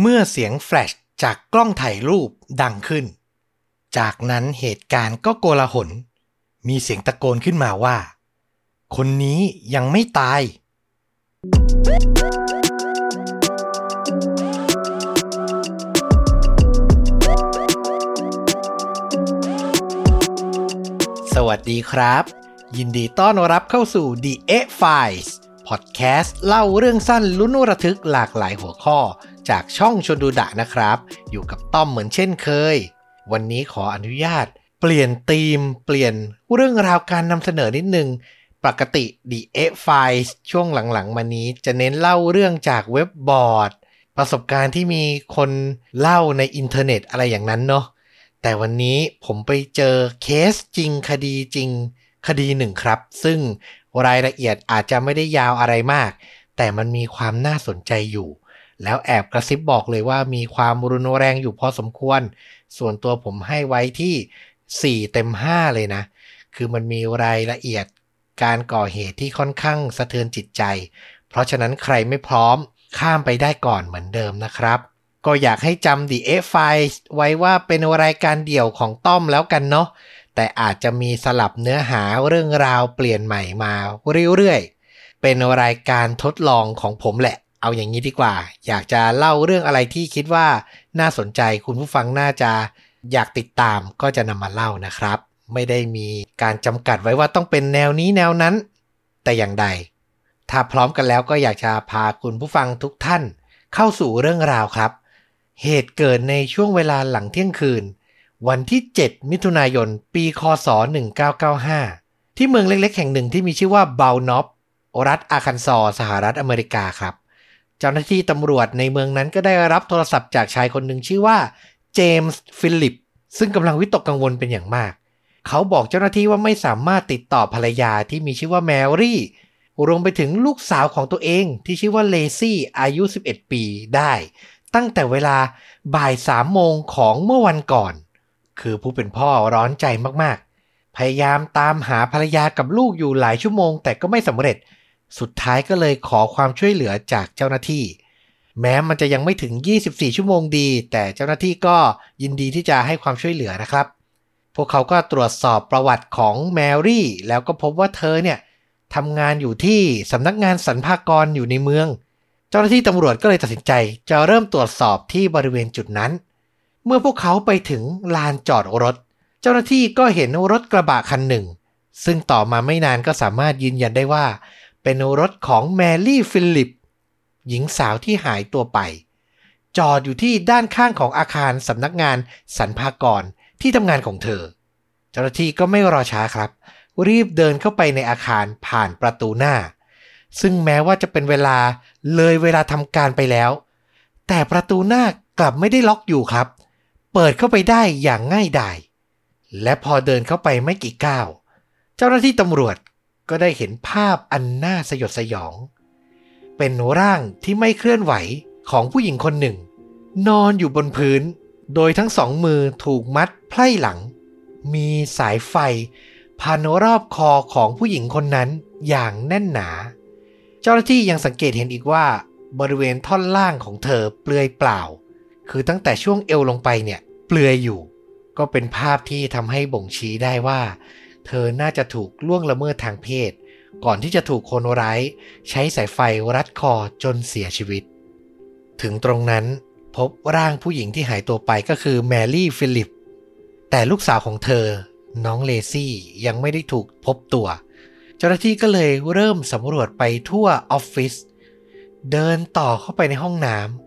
เมื่อเสียงแฟลชจากกล้องถ่ายรูปดังขึ้น จากนั้นเหตุการณ์ก็โกลาหล มีเสียงตะโกนขึ้นมาว่า คนนี้ยังไม่ตาย สวัสดีครับ ยินดีต้อนรับเข้าสู่ The A Files พอดแคสต์เล่าเรื่องสั้นลุ้นระทึกหลากหลายหัวข้อ จากช่องชนดูดะนะครับ อยู่กับต้อมเหมือนเช่นเคย วันนี้ขออนุญาต เปลี่ยนธีม เปลี่ยนเรื่องราวการนำเสนอนิดนึง ปกติ The A Files ช่วงหลังๆ มานี้จะเน้นเล่าเรื่องจากเว็บบอร์ด ประสบการณ์ที่มีคนเล่าในอินเทอร์เน็ตอะไรอย่างนั้นเนาะแต่วันนี้ผมไปเจอเคสจริงคดีจริง คดีหนึ่งครับ ซึ่งรายละเอียดอาจจะไม่ได้ยาวอะไรมาก แต่มันมีความน่าสนใจอยู่ แล้วแอบกระซิบบอกเลยว่ามีความรุนแรงอยู่พอสมควร ส่วนตัวผมให้ไว้ที่ 4 เต็ม 5 เลยนะ คือมันมีรายละเอียดการก่อเหตุที่ค่อนข้างสะเทือนจิตใจ เพราะฉะนั้นใครไม่พร้อมข้ามไปได้ก่อนเหมือนเดิมนะครับ ก็อยากให้จำ The F Files ไว้ว่าเป็นรายการเดี่ยวของต้อมแล้วกันเนาะ แต่อาจจะมีสลับเนื้อหาเรื่องราวเปลี่ยนใหม่มาเรื่อยๆ เป็นรายการทดลองของผมแหละ เอาอย่างนี้ดีกว่า อยากจะเล่าเรื่องอะไรที่คิดว่าน่าสนใจคุณผู้ฟังน่าจะอยากติดตามก็จะนำมาเล่านะครับ ไม่ได้มีการจำกัดไว้ว่าต้องเป็นแนวนี้แนวนั้น แต่อย่างใด ถ้าพร้อมกันแล้วก็อยากจะพาคุณผู้ฟังทุกท่าน เข้าสู่เรื่องราวครับ เหตุเกิดในช่วงเวลาหลังเที่ยงคืน วันที่ 7 มิถุนายน ปีคศ 1995 ที่เมืองเล็กๆ แห่งหนึ่งที่มีชื่อว่าบอลด์น็อบรัฐอาคันซอสหรัฐอเมริกาครับ เจ้าหน้าที่ตำรวจในเมืองนั้นก็ได้รับโทรศัพท์จากชายคนหนึ่งชื่อว่าเจมส์ฟิลิปซึ่งกำลังวิตกกังวลเป็นอย่างมาก เขาบอกเจ้าหน้าที่ว่าไม่สามารถติดต่อภรรยาที่มีชื่อว่าแมรี่รวมไปถึงลูกสาวของตัวเองที่ชื่อว่าเลซี่อายุ 11 ปีได้ ตั้งแต่เวลาบ่ายสามโมงของเมื่อวันก่อน คือผู้เป็นพ่อร้อนใจมากๆ พยายามตามหาภรรยากับลูกอยู่หลายชั่วโมง แต่ก็ไม่สำเร็จ สุดท้ายก็เลยขอความช่วยเหลือจากเจ้าหน้าที่ แม้มันจะยังไม่ถึง 24 ชั่วโมงดี แต่เจ้าหน้าที่ก็ยินดีที่จะให้ความช่วยเหลือนะครับ พวกเขาก็ตรวจสอบประวัติของแมรี่ แล้วก็พบว่าเธอเนี่ยทำงานอยู่ที่สำนักงานสรรพากรอยู่ในเมือง เจ้าหน้าที่ตำรวจก็เลยตัดสินใจ จะเริ่มตรวจสอบที่บริเวณจุดนั้น เมื่อพวกเขาไปถึงลานจอดรถ เจ้าหน้าที่ก็เห็นรถกระบะคันหนึ่ง ซึ่งต่อมาไม่นานก็สามารถยืนยันได้ว่า เป็นรถของแมรี่ฟิลลิป หญิงสาวที่หายตัวไป จอดอยู่ที่ด้านข้างของอาคารสำนักงานสรรพากรที่ทำงานของเธอ เจ้าหน้าที่ก็ไม่รอช้าครับ รีบเดินเข้าไปในอาคารผ่านประตูหน้า ซึ่งแม้ว่าจะเป็นเวลาเลยเวลาทำการไปแล้ว แต่ประตูหน้ากลับไม่ได้ล็อกอยู่ครับเปิดเข้าไปได้อย่างง่ายดาย และพอเดินเข้าไปไม่กี่ก้าว เจ้าหน้าที่ตำรวจก็ได้เห็นภาพอันน่าสยดสยอง เป็นร่างที่ไม่เคลื่อนไหวของผู้หญิงคนหนึ่ง นอนอยู่บนพื้น โดยทั้งสองมือถูกมัดไพร่หลัง มีสายไฟ พันรอบคอของผู้หญิงคนนั้นอย่างแน่นหนา เจ้าหน้าที่ยังสังเกตเห็นอีกว่า บริเวณท่อนล่างของเธอเปลือยเปล่า คือตั้งแต่ช่วงเอวลงไปเนี่ย เปลือยอยู่ ก็เป็นภาพที่ทำให้บ่งชี้ได้ว่า เธอน่าจะถูกล่วงละเมิดทางเพศ ก่อนที่จะถูกคนร้ายใช้สายไฟรัดคอจนเสียชีวิต ถึงตรงนั้นพบร่างผู้หญิงที่หายตัวไปก็คือแมรี่ฟิลิป แต่ลูกสาวของเธอ น้องเลซี่ยังไม่ได้ถูกพบตัว เจ้าหน้าที่ก็เลยเริ่มสำรวจไปทั่วออฟฟิศเดินต่อเข้าไปในห้องน้ำ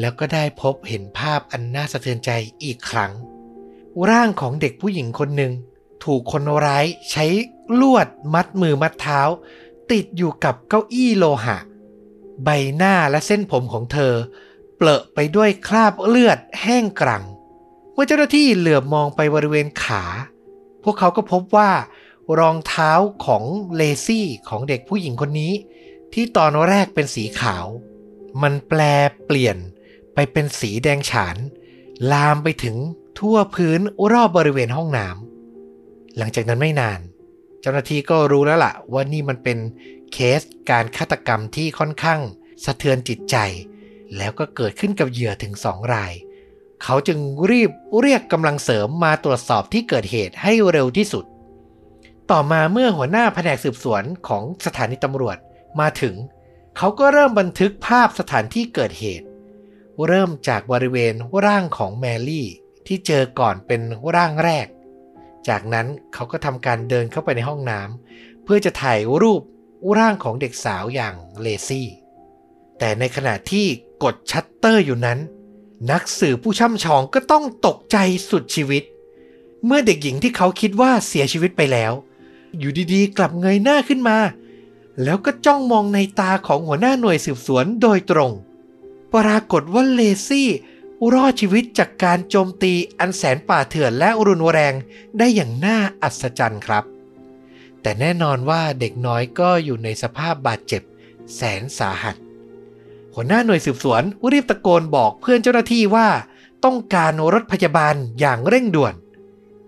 แล้วก็ได้พบเห็นภาพอันน่าสะเทือนใจอีกครั้ง ร่างของเด็กผู้หญิงคนหนึ่ง ถูกคนร้ายใช้ลวดมัดมือมัดเท้า ติดอยู่กับเก้าอี้โลหะ ใบหน้าและเส้นผมของเธอ เปลอะไปด้วยคราบเลือดแห้งกรัง เมื่อเจ้าหน้าที่เหลือบมองไปบริเวณขา พวกเขาก็พบว่ารองเท้าของเลซี่ของเด็กผู้หญิงคนนี้ ที่ตอนแรกเป็นสีขาว มันแปลเปลี่ยน เป็นสีแดงฉาน ลามไปถึงทั่วพื้นรอบบริเวณห้องน้ำหลังจากนั้นไม่นาน เจ้าหน้าที่ก็รู้แล้วล่ะว่านี่มันเป็นเคสการฆาตกรรมที่ค่อนข้าง สะเทือนจิตใจ แล้วก็เกิดขึ้นกับเหยื่อถึงสองราย เขาจึงรีบเรียกกำลังเสริมมาตรวจสอบที่เกิดเหตุให้เร็วที่สุด ต่อมาเมื่อหัวหน้าแผนกสืบสวนของสถานีตำรวจมาถึง เขาก็เริ่มบันทึกภาพสถานที่เกิดเหตุ เริ่มจากบริเวณร่างของแมรี่ ที่เจอก่อนเป็นร่างแรก จากนั้นเขาก็ทำการเดินเข้าไปในห้องน้ำเพื่อจะถ่ายรูปร่างของเด็กสาวอย่างเลซี่ แต่ในขณะที่กดชัตเตอร์อยู่นั้น นักสืบผู้ช่ำชองก็ต้องตกใจสุดชีวิต เมื่อเด็กหญิงที่เขาคิดว่าเสียชีวิตไปแล้ว อยู่ดีๆ กลับเงยหน้าขึ้นมา แล้วก็จ้องมองในตาของหัวหน้าหน่วยสืบสวนโดยตรง ปรากฏว่าเลซี่รอดชีวิตจากการโจมตีอันแสนป่าเถื่อนและรุนแรงได้อย่างน่าอัศจรรย์ครับ แต่แน่นอนว่าเด็กน้อยก็อยู่ในสภาพบาดเจ็บ แสนสาหัส หัวหน้าหน่วยสืบสวนรีบตะโกนบอกเพื่อนเจ้าหน้าที่ว่า ต้องการรถพยาบาลอย่างเร่งด่วน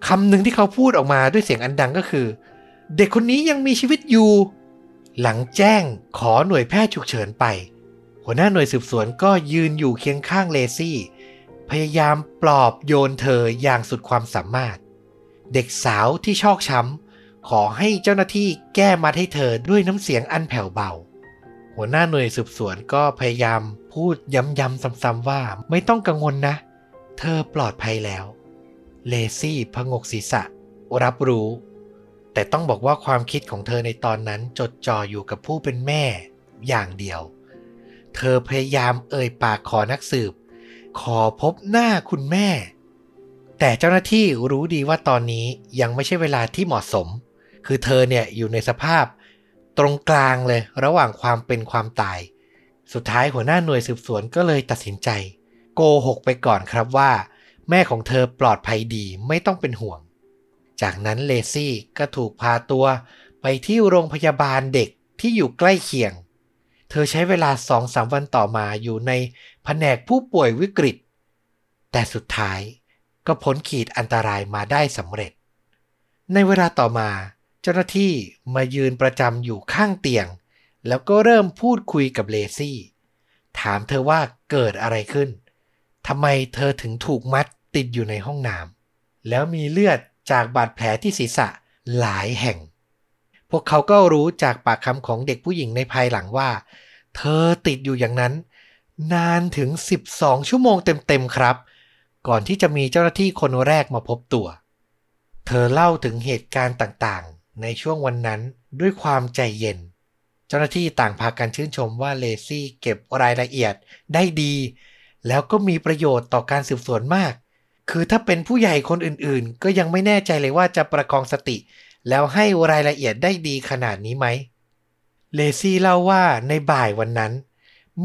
คำหนึ่งที่เขาพูดออกมาด้วยเสียงอันดังก็คือ เด็กคนนี้ยังมีชีวิตอยู่ หลังแจ้งขอหน่วยแพทย์ฉุกเฉินไป หัวหน้าหน่วยสืบสวนก็ยืนอยู่เคียงข้างเลซี่ พยายามปลอบโยนเธออย่างสุดความสามารถ เด็กสาวที่ชอกช้ำขอให้เจ้าหน้าที่แก้มัดให้เธอด้วยน้ำเสียงอันแผ่วเบา หัวหน้าหน่วยสืบสวนก็พยายามพูดย้ำๆซ้ำๆว่าไม่ต้องกังวลนะ เธอปลอดภัยแล้ว เลซี่พงกศีรษะ รับรู้ แต่ต้องบอกว่าความคิดของเธอในตอนนั้นจดจ่ออยู่กับผู้เป็นแม่อย่างเดียว เธอพยายามเอ่ยปากขอนักสืบ ขอพบหน้าคุณแม่ แต่เจ้าหน้าที่รู้ดีว่าตอนนี้ยังไม่ใช่เวลาที่เหมาะสม คือเธอเนี่ยอยู่ในสภาพ ตรงกลางเลยระหว่างความเป็นความตาย สุดท้ายหัวหน้าหน่วยสืบสวนก็เลยตัดสินใจ โกหกไปก่อนครับว่า แม่ของเธอปลอดภัยดีไม่ต้องเป็นห่วง จากนั้นเลซี่ก็ถูกพาตัวไปที่โรงพยาบาลเด็กที่อยู่ใกล้เคียง เธอใช้เวลาสองสามวันต่อมาอยู่ในแผนกผู้ป่วยวิกฤต แต่สุดท้ายก็พ้นขีดอันตรายมาได้สำเร็จ ในเวลาต่อมาเจ้าหน้าที่มายืนประจำอยู่ข้างเตียง แล้วก็เริ่มพูดคุยกับเลซี่ ถามเธอว่าเกิดอะไรขึ้นทำไมเธอถึงถูกมัดติดอยู่ในห้องน้ำแล้วมีเลือดจากบาดแผลที่ศีรษะหลายแห่ง พวกเขาก็รู้จากปากคำของเด็กผู้หญิงในภายหลังว่า เธอติดอยู่อย่างนั้น นานถึง 12 ชั่วโมงเต็มๆครับ ก่อนที่จะมีเจ้าหน้าที่คนแรกมาพบตัว เธอเล่าถึงเหตุการณ์ต่างๆ ในช่วงวันนั้นด้วยความใจเย็น เจ้าหน้าที่ต่างพากันชื่นชมว่าเลซี่เก็บรายละเอียดได้ดี แล้วก็มีประโยชน์ต่อการสืบสวนมาก คือถ้าเป็นผู้ใหญ่คนอื่นๆ ก็ยังไม่แน่ใจเลยว่าจะประคองสติ แล้วให้รายละเอียดได้ดีขนาดนี้ไหม เลซี่เล่าว่าในบ่ายวันนั้น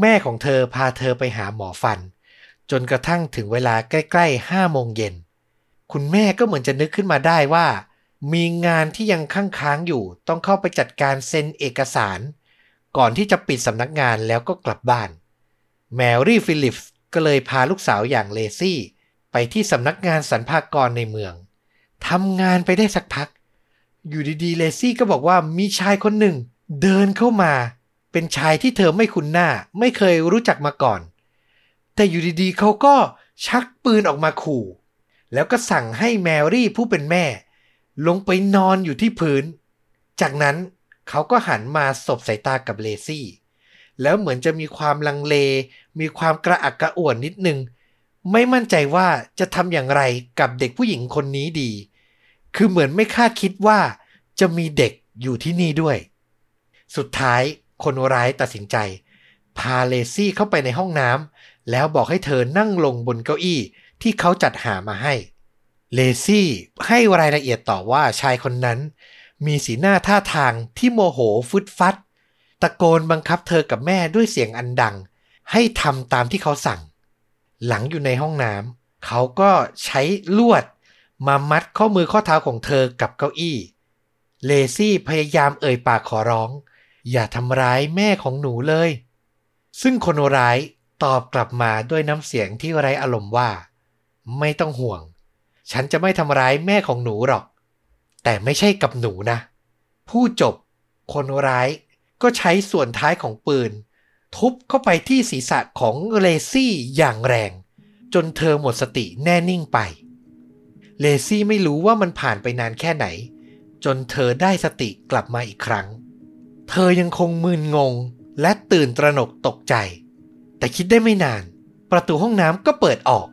แม่ของเธอพาเธอไปหาหมอฟัน จนกระทั่งถึงเวลาใกล้ๆห้าโมงเย็น คุณแม่ก็เหมือนจะนึกขึ้นมาได้ว่า มีงานที่ยังค้างค้างอยู่ต้องเข้าไปจัดการเซ็นเอกสาร ก่อนที่จะปิดสำนักงานแล้วก็กลับบ้าน แมรี่ฟิลิปส์ก็เลยพาลูกสาวอย่างเลซี่ ไปที่สำนักงานสรรพากรในเมืองทำงานไปได้สักพัก อยู่ดีๆเลซี่ก็บอกว่ามีชายคนหนึ่ง เดินเข้ามา เป็นชายที่เธอไม่คุ้นหน้า ไม่เคยรู้จักมาก่อน แต่อยู่ดีๆเขาก็ชักปืนออกมาขู่ แล้วก็สั่งให้แมรี่ผู้เป็นแม่ ลงไปนอนอยู่ที่พื้น จากนั้นเขาก็หันมาสบสายตากับเลซี่ แล้วเหมือนจะมีความลังเล มีความกระอักกระอ่วนนิดนึง ไม่มั่นใจว่าจะทำอย่างไรกับเด็กผู้หญิงคนนี้ดี คือเหมือนไม่คาดคิดว่าจะมีเด็กอยู่ที่นี่ด้วย สุดท้ายคนร้ายตัดสินใจ พาเลซี่เข้าไปในห้องน้ำแล้วบอกให้เธอนั่งลงบนเก้าอี้ที่เขาจัดหามาให้ เลซี่ให้รายละเอียดต่อว่าชายคนนั้น มีสีหน้าท่าทางที่โมโหฟึดฟัด ตะโกนบังคับเธอกับแม่ด้วยเสียงอันดัง ให้ทำตามที่เขาสั่ง หลังอยู่ในห้องน้ำเขาก็ใช้ลวด มามัดข้อมือข้อเท้าของเธอกับเก้าอี้ เลซี่พยายามเอ่ยปากขอร้อง อย่าทำร้ายแม่ของหนูเลย ซึ่งคนร้ายตอบกลับมาด้วยน้ำเสียงที่ไร้อารมณ์ว่า ไม่ต้องห่วง ฉันจะไม่ทำร้ายแม่ของหนูหรอก แต่ไม่ใช่กับหนูนะ ผู้จบ คนร้ายก็ใช้ส่วนท้ายของปืน ทุบเข้าไปที่ศีรษะของเลซี่อย่างแรง จนเธอหมดสติแน่นิ่งไป เลซี่ไม่รู้ว่ามันผ่านไปนานแค่ไหน จนเธอได้สติกลับมาอีกครั้ง เธอยังคงมึนงงและตื่นตระหนกตกใจ แต่คิดได้ไม่นาน ประตูห้องน้ำก็เปิดออก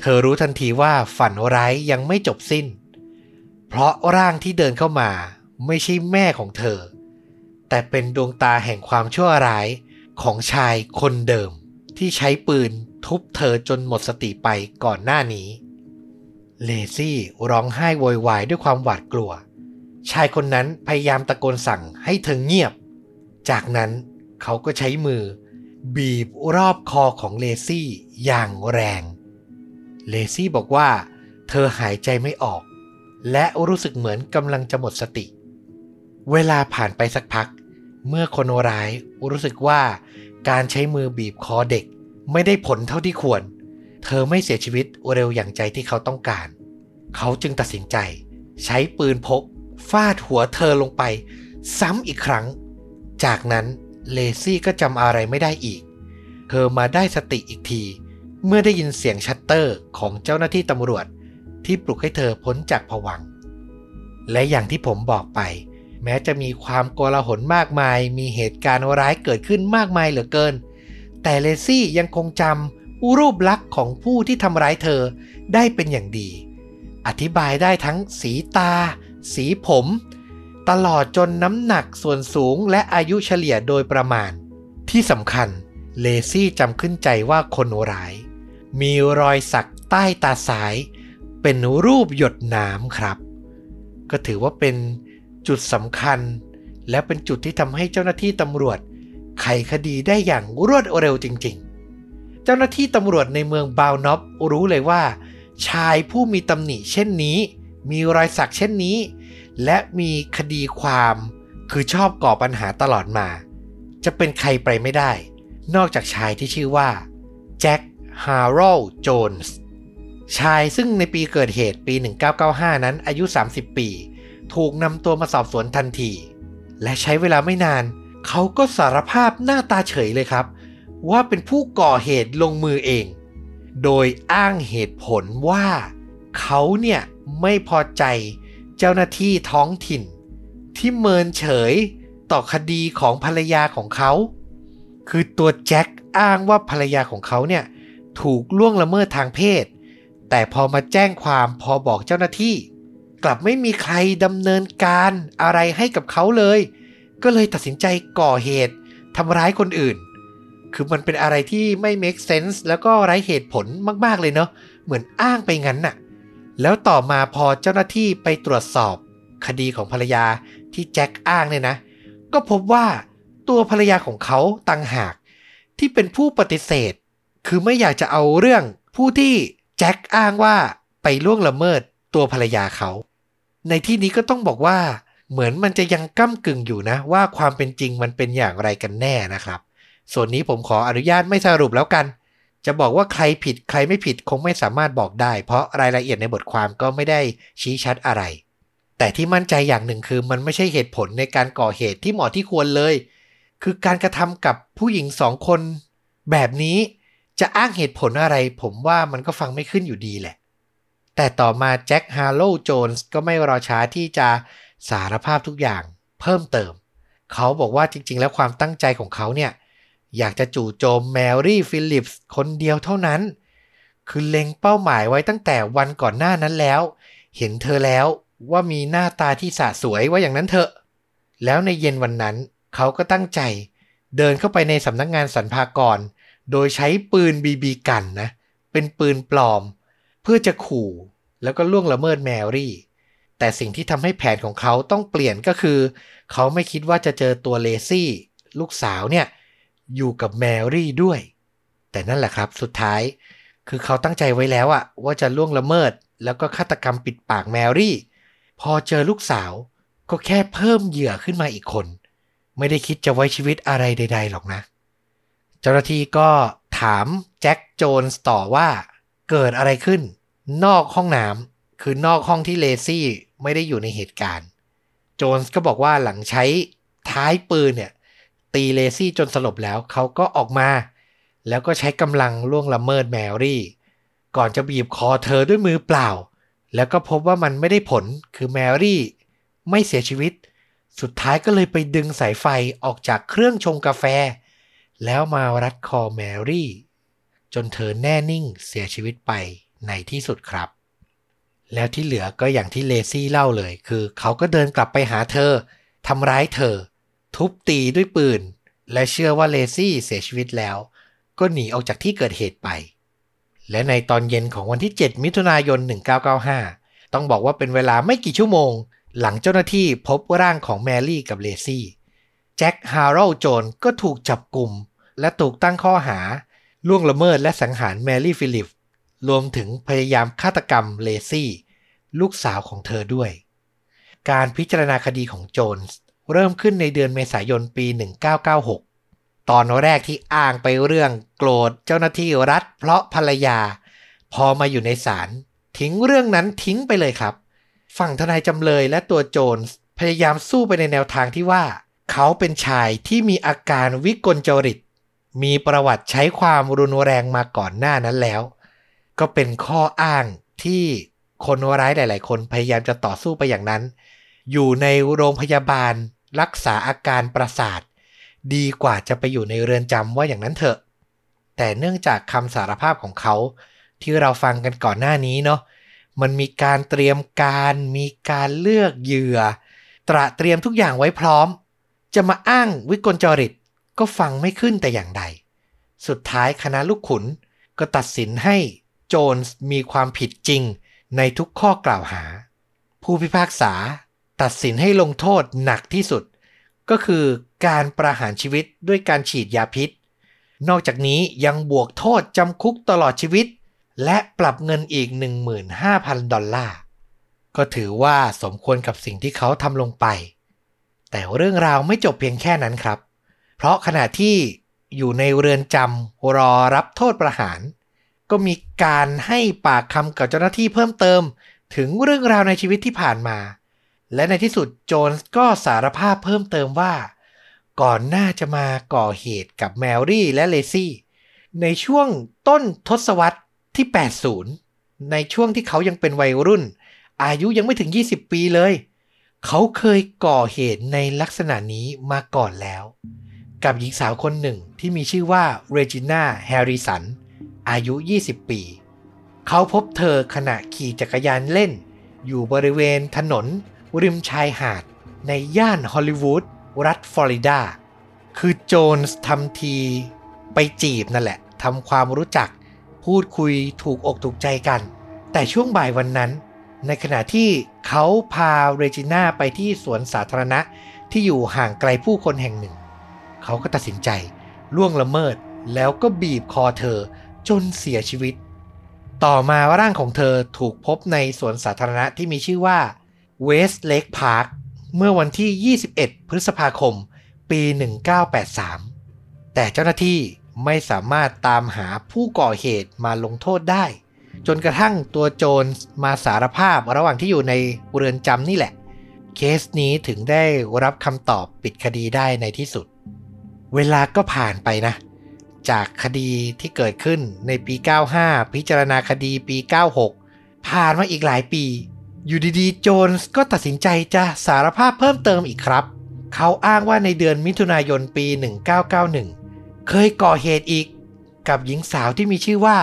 เธอรู้ทันทีว่าฝันร้ายยังไม่จบสิ้น เพราะร่างที่เดินเข้ามาไม่ใช่แม่ของเธอ แต่เป็นดวงตาแห่งความชั่วร้ายของชายคนเดิม ที่ใช้ปืนทุบเธอจนหมดสติไปก่อนหน้านี้ เลซี่ร้องไห้โวยวายด้วยความหวาดกลัว ชายคนนั้นพยายามตะโกนสั่งให้เธอเงียบ จากนั้นเขาก็ใช้มือ บีบรอบคอของเลซี่อย่างแรง เลซี่บอกว่า เธอหายใจไม่ออก และรู้สึกเหมือนกำลังจะหมดสติ เวลาผ่านไปสักพัก เมื่อคนร้ายรู้สึกว่าการใช้มือบีบคอเด็กไม่ได้ผลเท่าที่ควรเเธอไม่เสียชีวิตเร็วอย่างใจที่เขาต้องการ เขาจึงตัดสินใจ ใช้ปืนพกฟาดหัวเธอลงไป ซ้ำอีกครั้ง จากนั้นเลซี่ก็จำอะไรไม่ได้อีก เธอมาได้สติอีกที เมื่อได้ยินเสียงชัตเตอร์ของเจ้าหน้าที่ตำรวจ ที่ปลุกให้เธอพ้นจากผวัง และอย่างที่ผมบอกไป แม้จะมีความโกลาหลมากมาย มีเหตุการณ์ร้ายเกิดขึ้นมากมายเหลือเกิน แต่เลซี่ยังคงจำ รูปลักษณ์ของผู้ที่ทำร้ายเธอได้เป็นอย่างดี อธิบายได้ทั้งสีตา สีผม ตลอดจนน้ำหนักส่วนสูงและอายุเฉลี่ยโดยประมาณ ที่สำคัญเลซี่จำขึ้นใจว่าคนร้าย มีรอยสักใต้ตาซ้าย เป็นรูปหยดน้ำครับ ก็ถือว่าเป็นจุดสำคัญ และเป็นจุดที่ทำให้เจ้าหน้าที่ตำรวจ ไขคดีได้อย่างรวดเร็วจริง ๆ เจ้าหน้าที่ตำรวจในเมืองบาวน็อฟรู้เลยว่า ชายผู้มีตำหนิเช่นนี้ มีรอยสักเช่นนี้ และมีคดีความคือชอบก่อปัญหาตลอดมา จะเป็นใครไปไม่ได้ นอกจากชายที่ชื่อว่าแจ็คฮาร์โรลโจนส์ชายซึ่งในปีเกิดเหตุปี 1995 นั้นอายุ 30 ปี ถูกนำตัวมาสอบสวนทันที และใช้เวลาไม่นาน เขาก็สารภาพหน้าตาเฉยเลยครับ ว่าเป็นผู้ก่อเหตุลงมือเอง โดยอ้างเหตุผลว่าเขาเนี่ยไม่พอใจเจ้าหน้าที่ท้องถิ่น ที่เมินเฉยต่อคดีของภรรยาของเขา คือตัวแจ็คอ้างว่าภรรยาของเขาเนี่ยถูกล่วงละเมิดทางเพศ แต่พอมาแจ้งความพอบอกเจ้าหน้าที่ กลับไม่มีใครดำเนินการอะไรให้กับเขาเลย ก็เลยตัดสินใจก่อเหตุทำร้ายคนอื่น คือมันเป็นอะไรที่ไม่ make sense แล้วก็ไร้เหตุผลมาก ๆ เลยเนาะเหมือนอ้างไปงั้นน่ะ แล้วต่อมาพอเจ้าหน้าที่ไปตรวจสอบคดีของภรรยาที่แจ็คอ้างเนี่ยนะ ก็พบว่าตัวภรรยาของเขาต่างหาก ที่เป็นผู้ปฏิเสธ คือไม่อยากจะเอาเรื่องผู้ที่แจ็คอ้างว่าไปล่วงละเมิดตัวภรรยาเขา ในที่นี้ก็ต้องบอกว่า เหมือนมันจะยังก้ากึ่งอยู่นะ ว่าความเป็นจริงมันเป็นอย่างไรกันแน่นะครับ ส่วนนี้ผมขออนุญาตไม่สรุปแล้วกัน จะบอกว่าใครผิดใครไม่ผิดคงไม่สามารถบอกได้ เพราะรายละเอียดในบทความก็ไม่ได้ชี้ชัดอะไร แต่ที่มั่นใจอย่างหนึ่งคือมันไม่ใช่เหตุผลในการก่อเหตุที่เหมาะที่ควรเลย คือการกระทำกับผู้หญิงสองคน แบบนี้จะอ้างเหตุผลอะไร ผมว่ามันก็ฟังไม่ขึ้นอยู่ดีแหละ แต่ต่อมาแจ็คฮาร์โรลด์โจนส์ก็ไม่รอช้าที่จะสารภาพทุกอย่างเพิ่มเติม เขาบอกว่าจริงๆ แล้วความตั้งใจของเขาเนี่ย อยากจะจู่โจมแมรี่ฟิลลิปส์คนเดียวเท่านั้น คือเล็งเป้าหมายไว้ตั้งแต่วันก่อนหน้านั้นแล้ว เห็นเธอแล้วว่ามีหน้าตาที่สะสวยว่าอย่างนั้นเถอะ แล้วในเย็นวันนั้นเขาก็ตั้งใจ เดินเข้าไปในสำนักงานสรรพากร โดยใช้ปืนบีบีกันนะ เป็นปืนปลอม เพื่อจะขู่แล้วก็ล่วงละเมิดแมรี่ แต่สิ่งที่ทำให้แผนของเขาต้องเปลี่ยนก็คือ เขาไม่คิดว่าจะเจอตัวเลซี่ ลูกสาวเนี่ย อยู่กับแมรี่ด้วย แต่นั่นแหละครับสุดท้าย คือเขาตั้งใจไว้แล้วอะว่าจะล่วงละเมิด แล้วก็ฆาตกรรมปิดปากแมรี่ พอเจอลูกสาวก็แค่เพิ่มเหยื่อขึ้นมาอีกคน ไม่ได้คิดจะไว้ชีวิตอะไรใด ๆ หรอกนะ เจ้าหน้าที่ก็ถามแจ็คโจนส์ต่อว่าเกิดอะไรขึ้น นอกห้องน้ำคือนอกห้องที่เลซี่ไม่ได้อยู่ในเหตุการณ์ โจนส์ก็บอกว่าหลังใช้ท้ายปืนเนี่ย ตีเลซี่จนสลบแล้วเขาก็ออกมา แล้วก็ใช้กำลังล่วงละเมิดแมรี่ ก่อนจะบีบคอเธอด้วยมือเปล่า แล้วก็พบว่ามันไม่ได้ผลคือแมรี่ ไม่เสียชีวิต สุดท้ายก็เลยไปดึงสายไฟออกจากเครื่องชงกาแฟ แล้วมารัดคอแมรี่ จนเธอแน่นิ่งเสียชีวิตไปในที่สุดครับ แล้วที่เหลือก็อย่างที่เลซี่เล่าเลย คือเขาก็เดินกลับไปหาเธอทำร้ายเธอ ทุบตีด้วยปืน และเชื่อว่าเลซี่เสียชีวิตแล้ว ก็หนีออกจากที่เกิดเหตุไป และในตอนเย็นของวันที่ 7 มิถุนายน 1995 ต้องบอกว่าเป็นเวลาไม่กี่ชั่วโมง หลังเจ้าหน้าที่พบร่างของแมรี่กับเลซี่แจ็คฮาร์โรลด์โจนส์ก็ถูกจับกลุ่ม และถูกตั้งข้อหาล่วงละเมิดและสังหารแมรี่ฟิลิป รวมถึงพยายามฆาตกรรมเลซี่ ลูกสาวของเธอด้วย การพิจารณาคดีของโจนส์ เริ่มขึ้นในเดือนเมษายนปี 1996 ตอนแรกที่อ้างไปเรื่องโกรธเจ้าหน้าที่รัฐ เพราะภรรยา พอมาอยู่ในศาลทิ้งเรื่องนั้นทิ้งไปเลยครับ ฝั่งทนายจำเลยและตัวโจนพยายามสู้ไปในแนวทางที่ว่า เขาเป็นชายที่มีอาการวิกลจริต มีประวัติใช้ความรุนแรงมาก่อนหน้านั้นแล้ว ก็เป็นข้ออ้างที่คนร้ายหลาย ๆ คนพยายามจะต่อสู้ไปอย่างนั้น อยู่ในโรงพยาบาล รักษาอาการประสาท ดีกว่าจะไปอยู่ในเรือนจำว่าอย่างนั้นเถอะ แต่เนื่องจากคำสารภาพของเขาที่เราฟังกันก่อนหน้านี้เนาะมันมีการเตรียมการ มีการเลือกเหยื่อ ตระเตรียมทุกอย่างไว้พร้อม จะมาอ้างวิกลจริตก็ฟังไม่ขึ้นแต่อย่างใด สุดท้ายคณะลูกขุนก็ตัดสินให้โจนส์มีความผิดจริงในทุกข้อกล่าวหา ผู้พิพากษา ตัดสินให้ลงโทษหนักที่สุด ก็คือการประหารชีวิตด้วยการฉีดยาพิษ นอกจากนี้ยังบวกโทษจำคุกตลอดชีวิต และปรับเงินอีก 15,000 ดอลลาร์ ก็ถือว่าสมควรกับสิ่งที่เขาทำลงไป แต่เรื่องราวไม่จบเพียงแค่นั้นครับ เพราะขณะที่อยู่ในเรือนจำรอรับโทษประหาร ก็มีการให้ปากคำกับเจ้าหน้าที่เพิ่มเติม ถึงเรื่องราวในชีวิตที่ผ่านมา และในที่สุดโจนส์ก็สารภาพเพิ่มเติมว่า ก่อนหน้าจะมาก่อเหตุกับแมรี่และเลซี่ ในช่วงต้นทศวรรษที่ 80 ในช่วงที่เขายังเป็นวัยรุ่น อายุยังไม่ถึง 20 ปีเลย เขาเคยก่อเหตุในลักษณะนี้มาก่อนแล้ว กับหญิงสาวคนหนึ่งที่มีชื่อว่าเรจิน่าแฮร์ริสันอายุ 20 ปี เขาพบเธอขณะขี่จักรยานเล่น อยู่บริเวณถนน ริมชายหาดในย่านฮอลลีวูดรัฐฟลอริดา คือโจนส์ทำทีไปจีบนั่นแหละทำความรู้จัก พูดคุยถูกอกถูกใจกัน แต่ช่วงบ่ายวันนั้น ในขณะที่เขาพาเรจิน่าไปที่สวนสาธารณะที่อยู่ห่างไกลผู้คนแห่งหนึ่ง เขาก็ตัดสินใจล่วงละเมิดแล้วก็บีบคอเธอจนเสียชีวิต ต่อมาร่างของเธอถูกพบในสวนสาธารณะที่มีชื่อว่า West Lake Park เมื่อวันที่ 21 พฤษภาคม ปี 1983 แต่เจ้าหน้าที่ไม่สามารถตามหาผู้ก่อเหตุมาลงโทษได้ จนกระทั่งตัวโจรมาสารภาพระหว่างที่อยู่ในเรือนจำนี่แหละ เคสนี้ถึงได้รับคำตอบปิดคดีได้ในที่สุด เวลาก็ผ่านไปนะ จากคดีที่เกิดขึ้นในปี 95 พิจารณาคดีปี 96 ผ่านมาอีกหลายปี อยู่ดีๆ โจนส์ก็ตัดสินใจจะสารภาพเพิ่มเติมอีกครับ เขาอ้างว่าในเดือนมิถุนายนปี 1991 เคยก่อเหตุอีก กับหญิงสาวที่มีชื่อว่า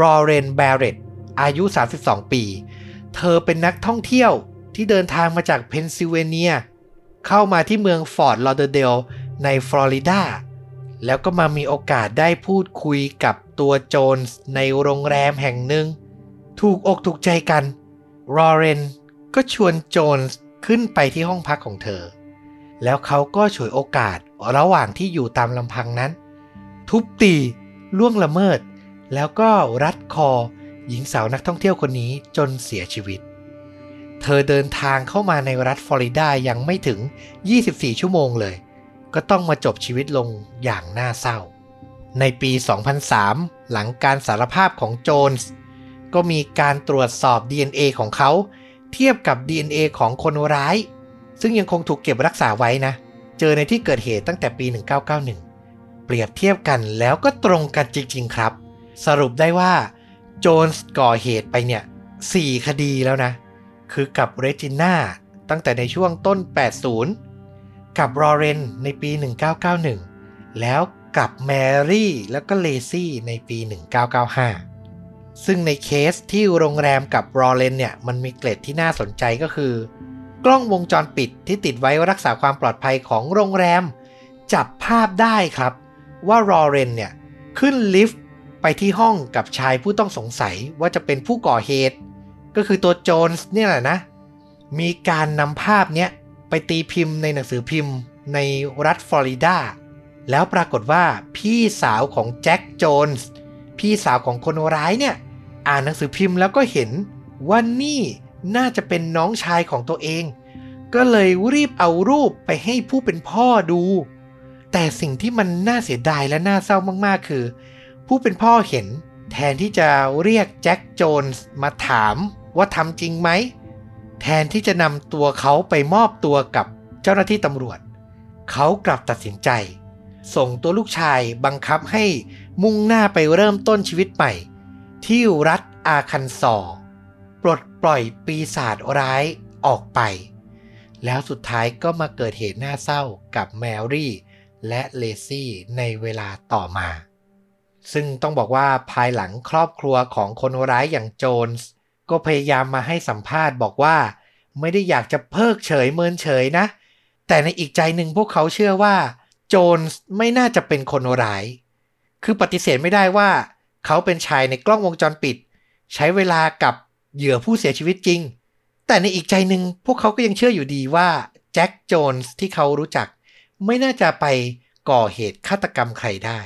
รอเรนแบร e ตอายุ 32 ปี เธอเป็นนักท่องเที่ยวที่เดินทางมาจากเพนซิลเวเนีย เข้ามาที่เมืองฟอร์ตลอเดอร์เดลในฟลอริดาแล้วก็มามีโอกาสได้พูดคุยกับตัวโจนส์ในโรงแรมแห่งหนึ่ง ถูกอกถูกใจกัน รอเรนก็ชวนโจนส์ขึ้นไปที่ห้องพักของเธอ แล้วเขาก็ฉวยโอกาสระหว่างที่อยู่ตามลำพังนั้น ทุบตีล่วงละเมิด แล้วก็รัดคอ หญิงสาวนักท่องเที่ยวคนนี้จนเสียชีวิต เธอเดินทางเข้ามาในรัฐฟลอริดายังไม่ถึง 24 ชั่วโมงเลย ก็ต้องมาจบชีวิตลงอย่างน่าเศร้า ในปี 2003 หลังการสารภาพของโจนส์ ก็มีการตรวจสอบ DNA ของเขา เทียบกับ DNA ของคนร้าย ซึ่งยังคงถูกเก็บรักษาไว้นะ เจอในที่เกิดเหตุตั้งแต่ปี 1991 เปรียบเทียบกันแล้วก็ตรงกันจริง ๆ ครับ สรุปได้ว่าโจนส์ก่อเหตุไปเนี่ย 4 คดีแล้วนะ คือกับเรจิน่าตั้งแต่ในช่วงต้น 80 กับรอเรนในปี 1991 แล้วกับแมรี่แล้วก็เลซี่ในปี 1995 ซึ่งในเคสที่โรงแรมกับรอเรนเนี่ยมันมีเกร็ดที่น่าสนใจก็คือ กล้องวงจรปิดที่ติดไว้รักษาความปลอดภัยของโรงแรม จับภาพได้ครับ ว่ารอเรนเนี่ยขึ้นลิฟต์ไปที่ห้องกับชายผู้ต้องสงสัยว่าจะเป็นผู้ก่อเหตุ ก็คือตัวโจนส์เนี่ยแหละนะ มีการนำภาพเนี้ยไปตีพิมพ์ในหนังสือพิมพ์ในรัฐฟลอริดา แล้วปรากฏว่าพี่สาวของแจ็คโจนส์พี่สาวของคนร้ายเนี่ย อ่านหนังสือพิมพ์แล้วก็เห็นว่านี่น่าจะเป็นน้องชายของตัวเอง ก็เลยรีบเอารูปไปให้ผู้เป็นพ่อดู แต่สิ่งที่มันน่าเสียดายและน่าเศร้ามากๆ คือ ผู้เป็นพ่อเห็น แทนที่จะเรียกแจ็คโจนส์มาถามว่าทำจริงไหม แทนที่จะนำตัวเขาไปมอบตัวกับเจ้าหน้าที่ตำรวจ เขากลับตัดสินใจ ส่งตัวลูกชายบังคับให้มุ่งหน้าไปเริ่มต้นชีวิตใหม่ ที่รัฐอาคันซอปลดปล่อยปีศาจร้ายออกไป แล้วสุดท้ายก็มาเกิดเหตุน่าเศร้ากับแมรี่และเลซี่ในเวลาต่อมา ซึ่งต้องบอกว่าภายหลังครอบครัวของคนร้ายอย่างโจนส์ก็พยายามมาให้สัมภาษณ์บอกว่า ไม่ได้อยากจะเพิกเฉยเมินเฉยนะ แต่ในอีกใจหนึ่งพวกเขาเชื่อว่า โจนส์ไม่น่าจะเป็นคนร้าย คือปฏิเสธไม่ได้ว่า เขาเป็นชายในกล้องวงจรปิด ใช้เวลากับเหยื่อผู้เสียชีวิตจริง แต่ในอีกใจหนึ่งพวกเขาก็ยังเชื่ออยู่ดีว่าแจ็คโจนส์ที่เขารู้จัก ไม่น่าจะไปก่อเหตุฆาตกรรมใครได้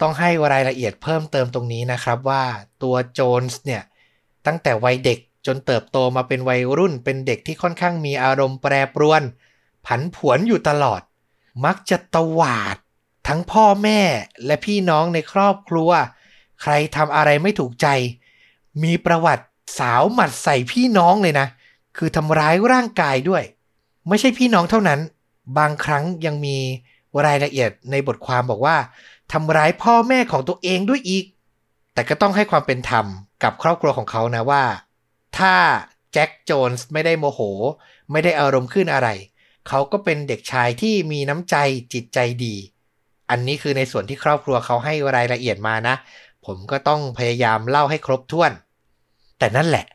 ต้องให้รายละเอียดเพิ่มเติมตรงนี้นะครับว่าตัวโจนส์เนี่ย ตั้งแต่วัยเด็กจนเติบโตมาเป็นวัยรุ่นเป็นเด็กที่ค่อนข้างมีอารมณ์แปรปรวน ผันผวนอยู่ตลอด มักจะตวาด ทั้งพ่อแม่และพี่น้องในครอบครัว ใครทำอะไรไม่ถูกใจ มีประวัติสาวหมัดใส่พี่น้องเลยนะ คือทำร้ายร่างกายด้วย ไม่ใช่พี่น้องเท่านั้น บางครั้งยังมีรายละเอียดในบทความบอกว่าทำร้ายพ่อแม่ของตัวเองด้วยอีก แต่ก็ต้องให้ความเป็นธรรมกับครอบครัวของเขานะว่า ถ้าแจ็คโจนส์ไม่ได้โมโห ไม่ได้อารมณ์ขึ้นอะไร เขาก็เป็นเด็กชายที่มีน้ำใจจิตใจดี อันนี้คือในส่วนที่ครอบครัวเขาให้รายละเอียดมานะ ผมก็ต้องพยายามเล่าให้ครบถ้วน แต่นั่นแหละ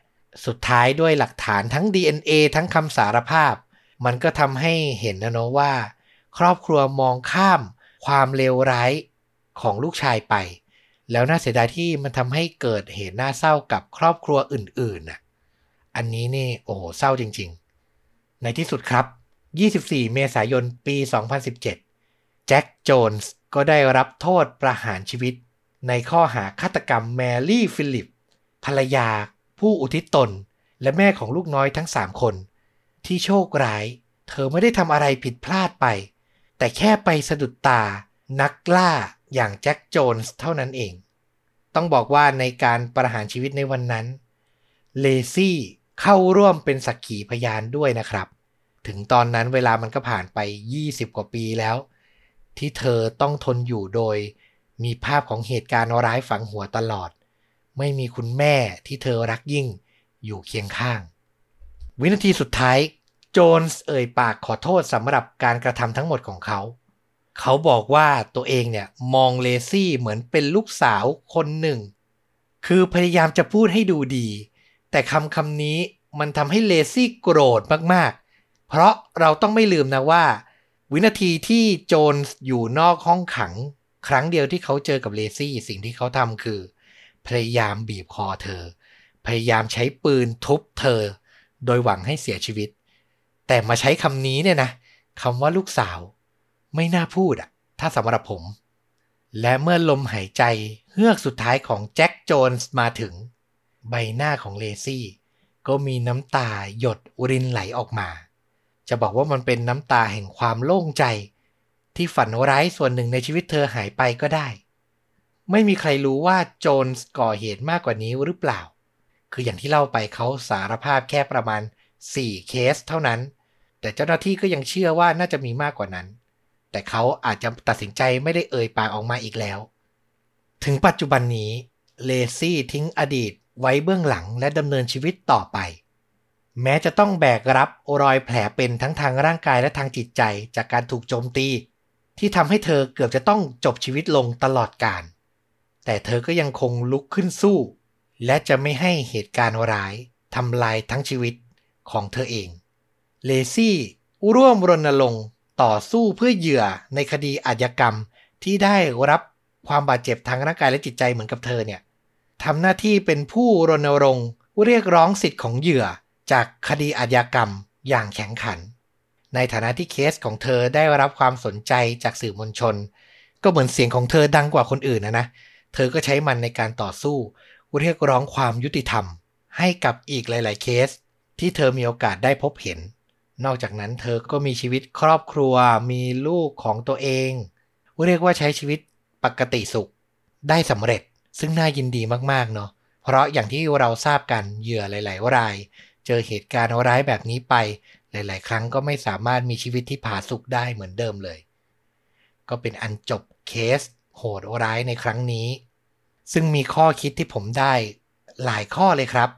สุดท้ายด้วยหลักฐานทั้ง DNA ทั้งคำสารภาพ มันก็ทำให้เห็นนะเนาะว่า ครอบครัวมองข้าม ความเลวร้ายของลูกชายไป แล้วน่าเสียดายที่มันทำให้เกิดเหตุน่าเศร้ากับครอบครัวอื่นๆน่ะอันนี้นี่โอ้โหเศร้าจริง ๆ ในที่สุดครับ 24 เมษายนปี 2017 แจ็ค โจนส์ก็ได้รับโทษประหารชีวิต ในข้อหาฆาตกรรมแมรี่ฟิลิป ภรรยา ผู้อุทิศตน และแม่ของลูกน้อยทั้ง3คน ที่โชคร้าย เธอไม่ได้ทำอะไรผิดพลาดไป แต่แค่ไปสะดุดตา นักล่าอย่างแจ็คโจนส์เท่านั้นเอง ต้องบอกว่าในการประหารชีวิตในวันนั้น เลซี่เข้าร่วมเป็นสักขีพยานด้วยนะครับ ถึงตอนนั้นเวลามันก็ผ่านไป 20 กว่าปีแล้ว ที่เธอต้องทนอยู่โดย มีภาพของเหตุการณ์ร้ายฝังหัวตลอด ไม่มีคุณแม่ที่เธอรักยิ่งอยู่เคียงข้าง วินาทีสุดท้าย โจนส์เอ่ยปากขอโทษสำหรับการกระทำทั้งหมดของเขา เขาบอกว่าตัวเองเนี่ยมองเลซี่เหมือนเป็นลูกสาวคนหนึ่ง คือพยายามจะพูดให้ดูดี แต่คำคำนี้มันทำให้เลซี่โกรธมากๆ เพราะเราต้องไม่ลืมนะว่า วินาทีที่โจนส์อยู่นอกห้องขัง ครั้งเดียวที่เขาเจอกับเลซี่สิ่งที่เขาทำคือ พยายามบีบคอเธอ พยายามใช้ปืนทุบเธอ โดยหวังให้เสียชีวิต แต่มาใช้คำนี้เนี่ยนะคำว่าลูกสาว ไม่น่าพูดอะถ้าสำหรับผม และเมื่อลมหายใจเฮือกสุดท้ายของแจ็คโจนส์มาถึง ใบหน้าของเลซี่ก็มีน้ำตาหยดรินไหลออกมา จะบอกว่ามันเป็นน้ำตาแห่งความโล่งใจ ที่ฝันร้ายส่วนหนึ่งในชีวิตเธอหายไปก็ได้ ไม่มีใครรู้ว่าโจนส์ก่อเหตุมากกว่านี้หรือเปล่า คืออย่างที่เล่าไปเขาสารภาพแค่ประมาณ 4 เคสเท่านั้น แต่เจ้าหน้าที่ก็ยังเชื่อว่าน่าจะมีมากกว่านั้น แต่เขาอาจจะตัดสินใจไม่ได้เอ่ยปากออกมาอีกแล้ว ถึงปัจจุบันนี้เลซี่ทิ้งอดีตไว้เบื้องหลังและดำเนินชีวิตต่อไป แม้จะต้องแบกรับรอยแผลเป็นทั้งทางร่างกายและทางจิตใจจากการถูกโจมตี ที่ทำให้เธอเกือบจะต้องจบชีวิตลงตลอดกาลแต่เธอก็ยังคงลุกขึ้นสู้ และจะไม่ให้เหตุการณ์ร้ายทำลายทั้งชีวิตของเธอเอง เลซี่ร่วมรณรงค์ต่อสู้เพื่อเหยื่อในคดีอาชญากรรมที่ได้รับความบาดเจ็บทางร่างกายและจิตใจเหมือนกับเธอเนี่ยทำหน้าที่เป็นผู้รณรงค์เรียกร้องสิทธิ์ของเหยื่อจากคดีอาชญากรรมอย่างแข็งขัน ในฐานะที่เคสของเธอได้รับความสนใจจากสื่อมวลชน ก็เหมือนเสียงของเธอดังกว่าคนอื่นนะนะ เธอก็ใช้มันในการต่อสู้เรียกร้องความยุติธรรม ให้กับอีกหลาย ๆ เคส ที่เธอมีโอกาสได้พบเห็น นอกจากนั้นเธอก็มีชีวิตครอบครัวมีลูกของตัวเองเรียกว่าใช้ชีวิตปกติสุขได้สำเร็จซึ่งน่ายินดีมาก ๆ เนาะเพราะอย่างที่เราทราบกันเหยื่อหลาย ๆ ราย เจอเหตุการณ์ร้ายแบบนี้ไป หลาย ๆ ครั้งก็ไม่สามารถมีชีวิตที่ผาสุกได้เหมือนเดิมเลย ก็เป็นอันจบเคสโหดร้ายในครั้งนี้ ซึ่งมีข้อคิดที่ผมได้หลายข้อเลยครับ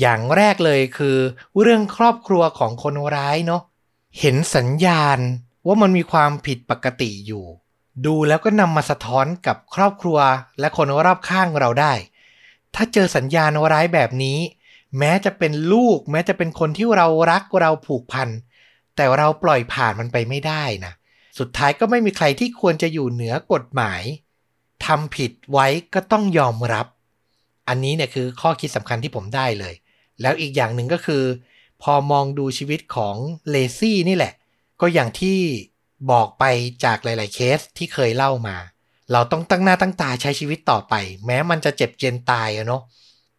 อย่างแรกเลยคือเรื่องครอบครัวของคนร้ายเนาะเห็นสัญญาณว่ามันมีความผิดปกติอยู่ ดูแล้วก็นำมาสะท้อนกับครอบครัวและคนรอบข้างเราได้ ถ้าเจอสัญญาณร้ายแบบนี้ แม้จะเป็นลูก แม้จะเป็นคนที่เรารักเราผูกพัน แต่เราปล่อยผ่านมันไปไม่ได้นะสุดท้ายก็ไม่มีใครที่ควรจะอยู่เหนือกฎหมายทำผิดไว้ก็ต้องยอมรับ อันนี้เนี่ยคือข้อคิดสำคัญที่ผมได้เลย แล้วอีกอย่างหนึ่งก็คือ พอมองดูชีวิตของเลซี่นี่แหละ ก็อย่างที่บอกไปจากหลาย ๆ เคสที่เคยเล่ามา เราต้องตั้งหน้าตั้งตาใช้ชีวิตต่อไป แม้มันจะเจ็บเจียนตายอะเนาะ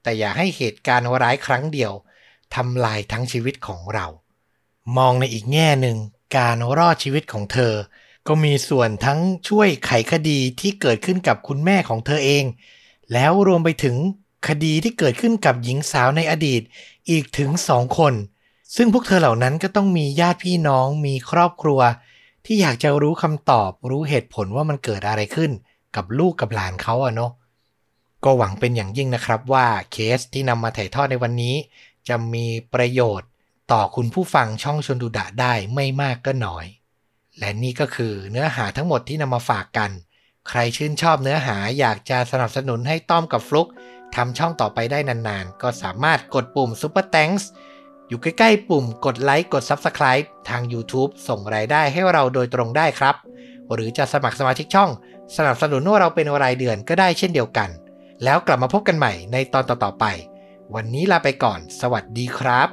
แต่อย่าให้เหตุการณ์ร้ายครั้งเดียวทำลายทั้งชีวิตของเรา มองในอีกแง่หนึ่ง การรอดชีวิตของเธอ ก็มีส่วนทั้งช่วยไขคดีที่เกิดขึ้นกับคุณแม่ของเธอเอง แล้วรวมไปถึงคดีที่เกิดขึ้นกับหญิงสาวในอดีตอีกถึงสองคน ซึ่งพวกเธอเหล่านั้นก็ต้องมีญาติพี่น้องมีครอบครัว ที่อยากจะรู้คำตอบรู้เหตุผลว่ามันเกิดอะไรขึ้น กับลูกกับหลานเขาอะเนาะ ก็หวังเป็นอย่างยิ่งนะครับว่าเคสที่นำมาถ่ายทอดในวันนี้ จะมีประโยชน์ต่อคุณผู้ฟังช่องชนดูดะได้ไม่มากก็น้อย และนี่ก็คือเนื้อหาทั้งหมดที่นำมาฝากกัน ใครชื่นชอบเนื้อหาอยากจะสนับสนุนให้ต้อมกับฟลุกทำช่องต่อไปได้นานๆ ก็สามารถกดปุ่ม Super Thanks อยู่ใกล้ๆ ปุ่มกดไลค์กด Subscribe ทาง YouTube ส่งรายได้ให้เราโดยตรงได้ครับ หรือจะสมัครสมาชิกช่อง สนับสนุนว่าเราเป็นรายเดือนก็ได้เช่นเดียวกัน แล้วกลับมาพบกันใหม่ในตอนต่อๆไป วันนี้ลาไปก่อน สวัสดีครับ